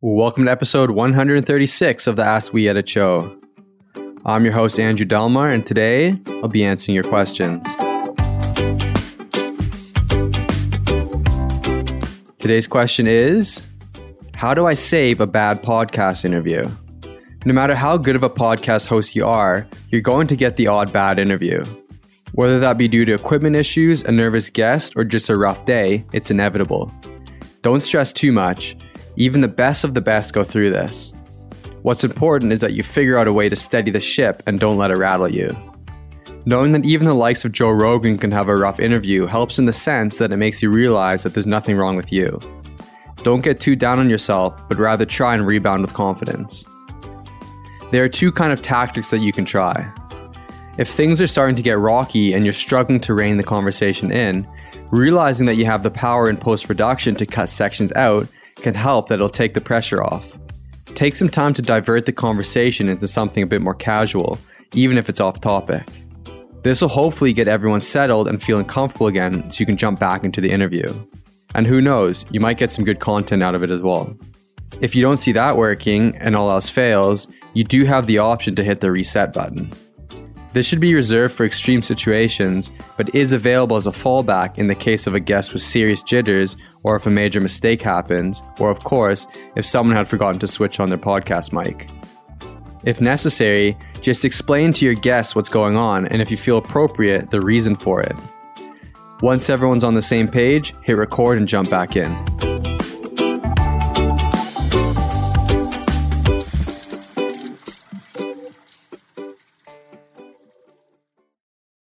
Welcome to episode 136 of the Ask We Edit Show. I'm your host, Andrew Delmar, and today I'll be answering your questions. Today's question is How do I save a bad podcast interview? No matter how good of a podcast host you are, you're going to get the odd bad interview. Whether that be due to equipment issues, a nervous guest, or just a rough day, it's inevitable. Don't stress too much even the best of the best go through this. What's important is that you figure out a way to steady the ship and don't let it rattle you. Knowing that even the likes of Joe Rogan can have a rough interview helps in the sense that it makes you realize that there's nothing wrong with you. Don't get too down on yourself, but rather try and rebound with confidence. There are two kind of tactics that you can try. If things are starting to get rocky and you're struggling to rein the conversation in, realizing that you have the power in post production to cut sections out can help that it'll take the pressure off. Take some time to divert the conversation into something a bit more casual, even if it's off topic. This will hopefully get everyone settled and feeling comfortable again so you can jump back into the interview. And who knows, you might get some good content out of it as well. If you don't see that working and all else fails, you do have the option to hit the reset button. This should be reserved for extreme situations, but is available as a fallback in the case of a guest with serious jitters or if a major mistake happens, or of course, if someone had forgotten to switch on their podcast mic. If necessary, just explain to your guests what's going on and if you feel appropriate, the reason for it. Once everyone's on the same page, hit record and jump back in.